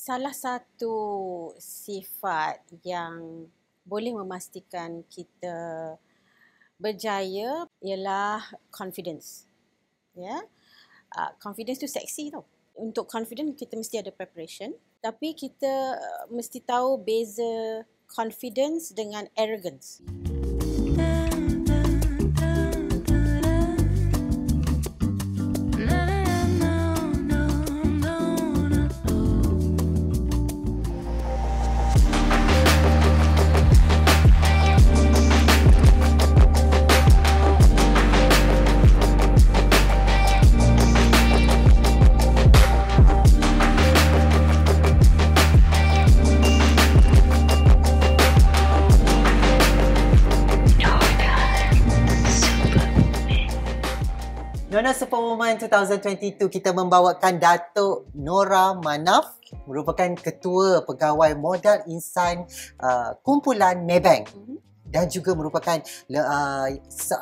salah satu sifat yang boleh memastikan kita berjaya ialah confidence. Ya. Yeah? Uh, confidence tu seksi tau. Untuk confidence kita mesti ada preparation, tapi kita mesti tahu beza confidence dengan arrogance. Nona Superwoman 2022 kita membawakan Datuk Nora Manaf merupakan ketua pegawai modal insan uh, kumpulan Maybank mm-hmm. dan juga merupakan uh,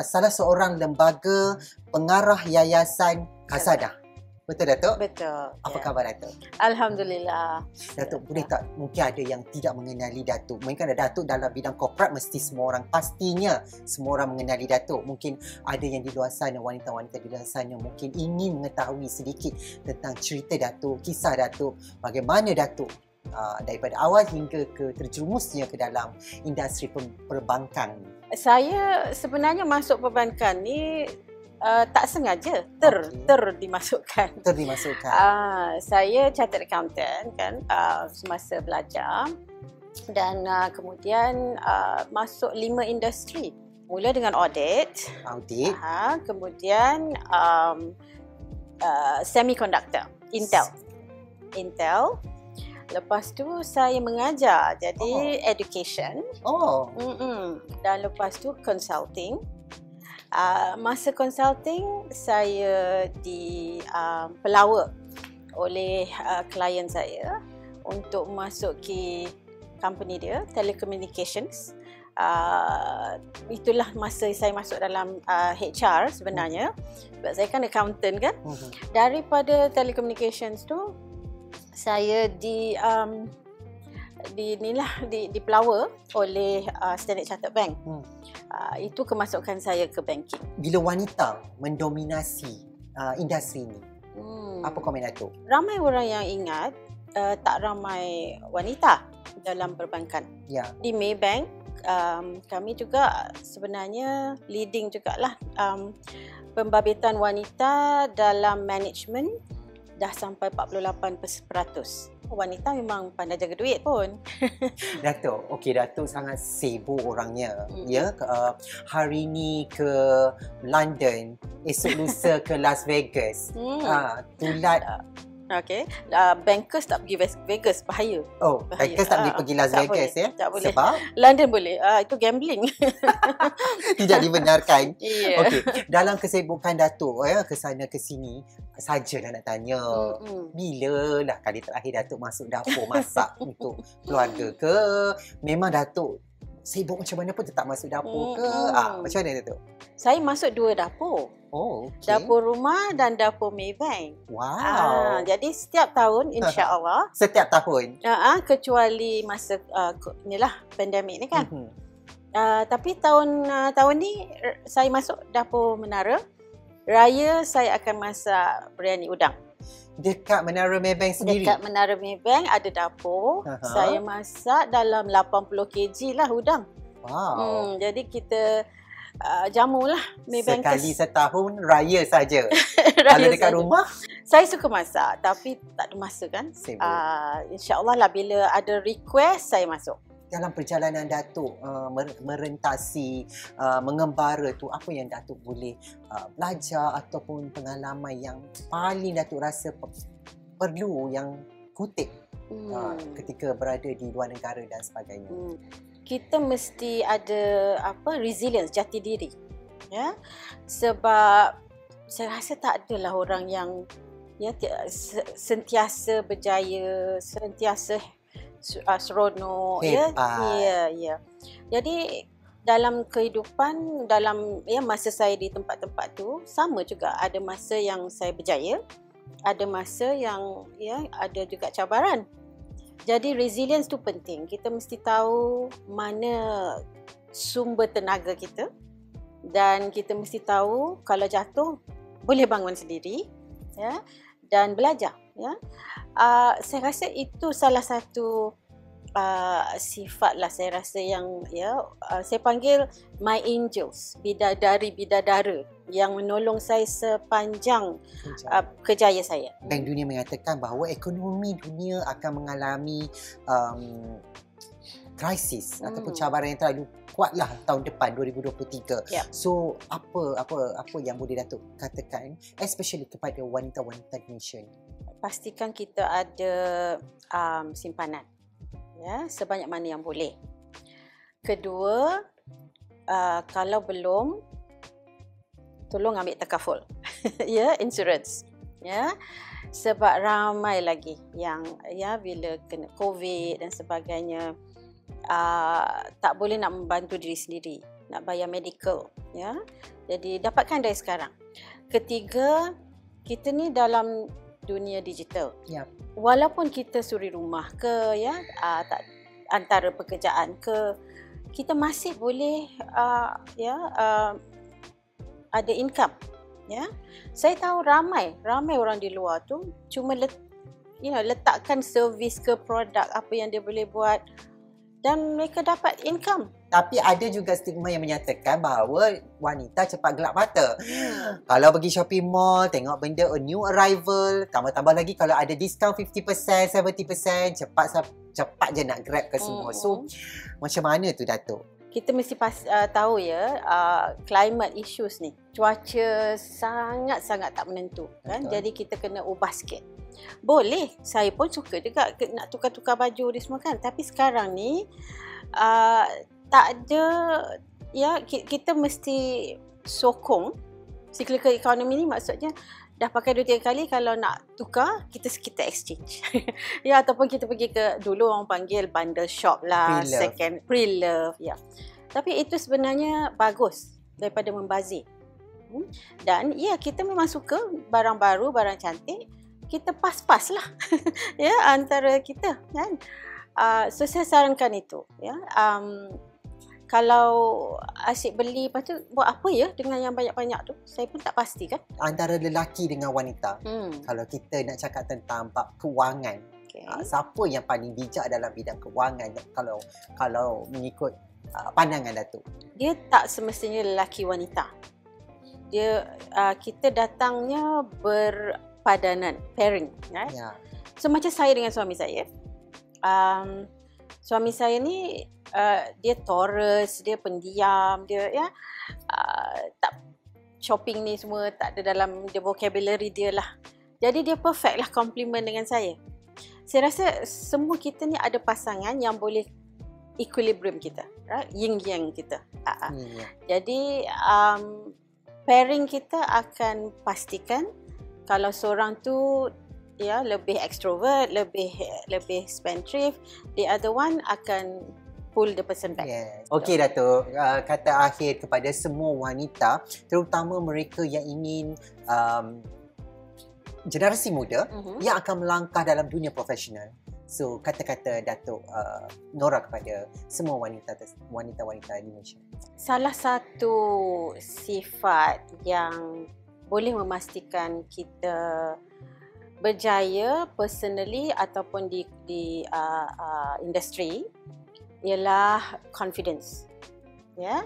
salah seorang lembaga pengarah yayasan Kasada. Betul Datuk? Betul. Apa ya. khabar Datuk? Alhamdulillah. Datuk, ya. boleh tak mungkin ada yang tidak mengenali Datuk? Mungkin ada Datuk dalam bidang korporat mesti semua orang pastinya semua orang mengenali Datuk. Mungkin ada yang di luar sana wanita-wanita di luar sana mungkin ingin mengetahui sedikit tentang cerita Datuk, kisah Datuk, bagaimana Datuk uh, daripada awal hingga ke terjerumusnya ke dalam industri perbankan. Saya sebenarnya masuk perbankan ni uh, tak sengaja ter okay. ter dimasukkan. Ter dimasukkan. Uh, saya chartered accountant kan uh, semasa belajar dan uh, kemudian uh, masuk lima industri. Mula dengan audit. Audit. Uh, kemudian um, uh, semiconductor, Intel. Intel. Lepas tu saya mengajar jadi oh. education. Oh. Mm-mm. Dan lepas tu consulting. Uh, masa consulting saya di uh, pelawa oleh uh, klien saya untuk masuk ke company dia telecommunications. Uh, itulah masa saya masuk dalam uh, HR sebenarnya. Sebab saya kan accountant kan. Uh-huh. daripada telecommunications tu saya di um, di inilah di di oleh uh, Standard Chartered Bank. Hmm. Uh, itu kemasukan saya ke banking. Bila wanita mendominasi uh, industri ini, hmm. apa komen Datuk? Ramai orang yang ingat uh, tak ramai wanita dalam perbankan. Ya. Di Maybank um, kami juga sebenarnya leading jugalah um, pembabitan wanita dalam management dah sampai 48% wanita memang pandai jaga duit pun. Datuk, okey Datuk sangat sibuk orangnya. Hmm. Ya, uh, hari ni ke London, esok lusa ke Las Vegas. Hmm. Uh, tulat Okay. Uh, bankers tak pergi Vegas. Bahaya. Oh, bahaya. bankers tak boleh uh, pergi Las Vegas boleh. ya? Tak boleh. Sebab? London boleh. Uh, itu gambling. Tidak dibenarkan. Yeah. Okay. Dalam kesibukan Datuk ya, ke sana ke sini, sajalah nak tanya. Mm-hmm. Bila lah kali terakhir Datuk masuk dapur masak untuk keluarga ke? Memang Datuk sibuk macam mana pun tetap masuk dapur ke? Mm-hmm. Ah, macam mana Datuk? Saya masuk dua dapur. Oh, okay. Dapur rumah dan dapur Maybank. Wow. Ah, jadi setiap tahun insya-Allah. setiap tahun. Ah, kecuali masa uh, inilah pandemik ni kan. Mm-hmm. Uh, tapi tahun uh, tahun ni saya masuk dapur Menara. Raya saya akan masak biryani udang. Dekat Menara Maybank sendiri? Dekat Menara Maybank ada dapur. Uh-huh. Saya masak dalam 80 kg lah udang. Wow. Hmm, jadi kita uh, jamulah Maybank sekali setahun raya saja. Kalau dekat saja. rumah saya suka masak tapi tak ada masa kan. Uh, InsyaAllah lah bila ada request saya masuk. Dalam perjalanan Datuk uh, merentasi, uh, mengembara tu apa yang Datuk boleh uh, belajar ataupun pengalaman yang paling Datuk rasa perlu yang kutip hmm. uh, ketika berada di luar negara dan sebagainya. Hmm kita mesti ada apa resilience jati diri ya sebab saya rasa tak adalah orang yang ya sentiasa berjaya sentiasa uh, seronok ya? Ya ya. Jadi dalam kehidupan dalam ya masa saya di tempat-tempat tu sama juga. Ada masa yang saya berjaya ada masa yang ya ada juga cabaran. Jadi resilience tu penting. Kita mesti tahu mana sumber tenaga kita dan kita mesti tahu kalau jatuh boleh bangun sendiri ya dan belajar ya. Uh, saya rasa itu salah satu uh, sifat lah saya rasa yang ya uh, saya panggil my angels bidadari bidadara yang menolong saya sepanjang uh, kejayaan saya. Bank Dunia mengatakan bahawa ekonomi dunia akan mengalami um, krisis hmm. ataupun cabaran yang terlalu kuatlah tahun depan 2023. Yep. So apa apa apa yang boleh Datuk katakan especially kepada wanita-wanita nation? Pastikan kita ada um, simpanan ya sebanyak mana yang boleh. Kedua, uh, kalau belum tolong ambil takaful. ya, insurance. Ya. Sebab ramai lagi yang ya bila kena COVID dan sebagainya uh, tak boleh nak membantu diri sendiri, nak bayar medical, ya. Jadi dapatkan dari sekarang. Ketiga, kita ni dalam dunia digital. Ya. Walaupun kita suri rumah ke ya uh, tak antara pekerjaan ke kita masih boleh uh, ya uh, ada income ya. Saya tahu ramai ramai orang di luar tu cuma let, you know, letakkan servis ke produk apa yang dia boleh buat dan mereka dapat income. Tapi ada juga stigma yang menyatakan bahawa wanita cepat gelap mata. Kalau pergi shopping mall, tengok benda a new arrival, tambah-tambah lagi kalau ada discount 50%, 70%, cepat cepat je nak grab ke semua. Hmm. So, macam mana tu Datuk? Kita mesti pas, uh, tahu ya, uh, climate issues ni. Cuaca sangat-sangat tak menentu. Kan? Jadi kita kena ubah sikit. Boleh, saya pun suka juga nak tukar-tukar baju ni semua kan. Tapi sekarang ni, uh, tak ada ya kita mesti sokong. Cyclical economy ni maksudnya dah pakai dua tiga kali kalau nak tukar kita kita exchange. Ya ataupun kita pergi ke dulu orang panggil bundle shop lah pre-love. second pre-love ya. Tapi itu sebenarnya bagus daripada membazir. Hmm? dan ya kita memang suka barang baru barang cantik kita pas-pas lah. Ya antara kita kan? Uh, so saya sarankan itu ya. Um, kalau asyik beli lepas tu buat apa ya dengan yang banyak-banyak tu saya pun tak pasti kan antara lelaki dengan wanita hmm. kalau kita nak cakap tentang bab kewangan okay. uh, siapa yang paling bijak dalam bidang kewangan kalau kalau mengikut uh, pandangan datuk dia tak semestinya lelaki wanita dia uh, kita datangnya berpadanan pairing right? ya so macam saya dengan suami saya um, suami saya ni uh, dia Taurus, dia pendiam, dia ya uh, tak shopping ni semua tak ada dalam dia vocabulary dia lah. Jadi dia perfect lah compliment dengan saya. Saya rasa semua kita ni ada pasangan yang boleh equilibrium kita, right? Yin yang kita. Uh-huh. Yeah. Jadi um, pairing kita akan pastikan kalau seorang tu ya lebih extrovert, lebih lebih spendthrift, the other one akan pull the person back. Yes. Okey Datuk, uh, kata akhir kepada semua wanita, terutama mereka yang ingin um, generasi muda uh-huh. yang akan melangkah dalam dunia profesional. So kata-kata Datuk uh, Nora kepada semua wanita wanita-wanita di Malaysia. Salah satu sifat yang boleh memastikan kita berjaya personally ataupun di di uh, uh, industri ialah confidence. Ya. Yeah?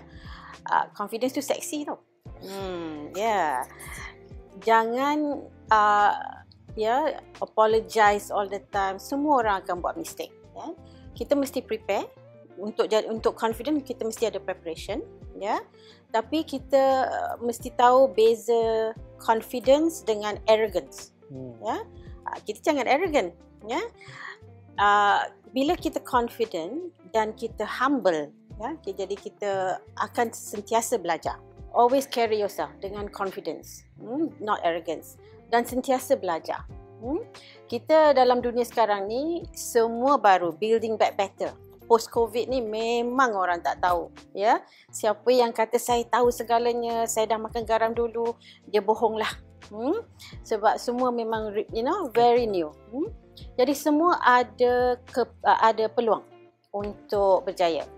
Uh, confidence tu seksi tau. Hmm, ya. Yeah. Jangan uh, ya yeah, apologize all the time. Semua orang akan buat mistake, ya. Yeah? Kita mesti prepare untuk untuk confident kita mesti ada preparation, ya. Yeah? Tapi kita uh, mesti tahu beza confidence dengan arrogance. Hmm. Ya. Uh, kita jangan arrogant, ya. Uh, bila kita confident dan kita humble ya okay, jadi kita akan sentiasa belajar always carry yourself dengan confidence hmm? not arrogance dan sentiasa belajar hmm? kita dalam dunia sekarang ni semua baru building back better post covid ni memang orang tak tahu ya siapa yang kata saya tahu segalanya saya dah makan garam dulu dia bohonglah hmm? sebab semua memang you know very new hmm? Jadi semua ada ke, ada peluang untuk berjaya.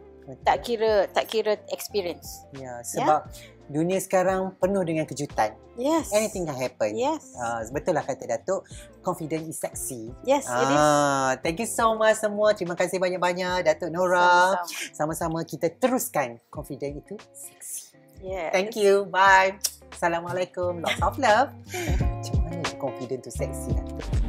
Tak kira tak kira experience. Ya, sebab dunia sekarang penuh dengan kejutan. Yes. Anything can happen. Yes. Uh, betul lah kata Datuk, confident is sexy. yes, it is. Ah, thank you so much semua. Terima kasih banyak-banyak Datuk Nora. Sama-sama. Sama-sama kita teruskan confident itu sexy. Yes. Thank you. Bye. Assalamualaikum. Lots of love. Macam mana confident tu sexy Datuk?